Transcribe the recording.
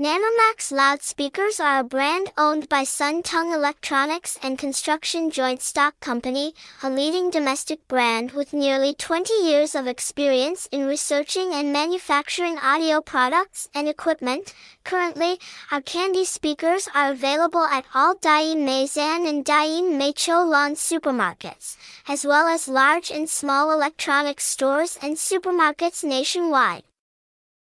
Nanomax loudspeakers are a brand owned by Sơn Tùng Electronics and Construction Joint Stock Company, a leading domestic brand with nearly 20 years of experience in researching and manufacturing audio products and equipment. Currently, our Candy speakers are available at all Điện Máy Xanh and Dayin Lan supermarkets, as well as large and small electronics stores and supermarkets nationwide.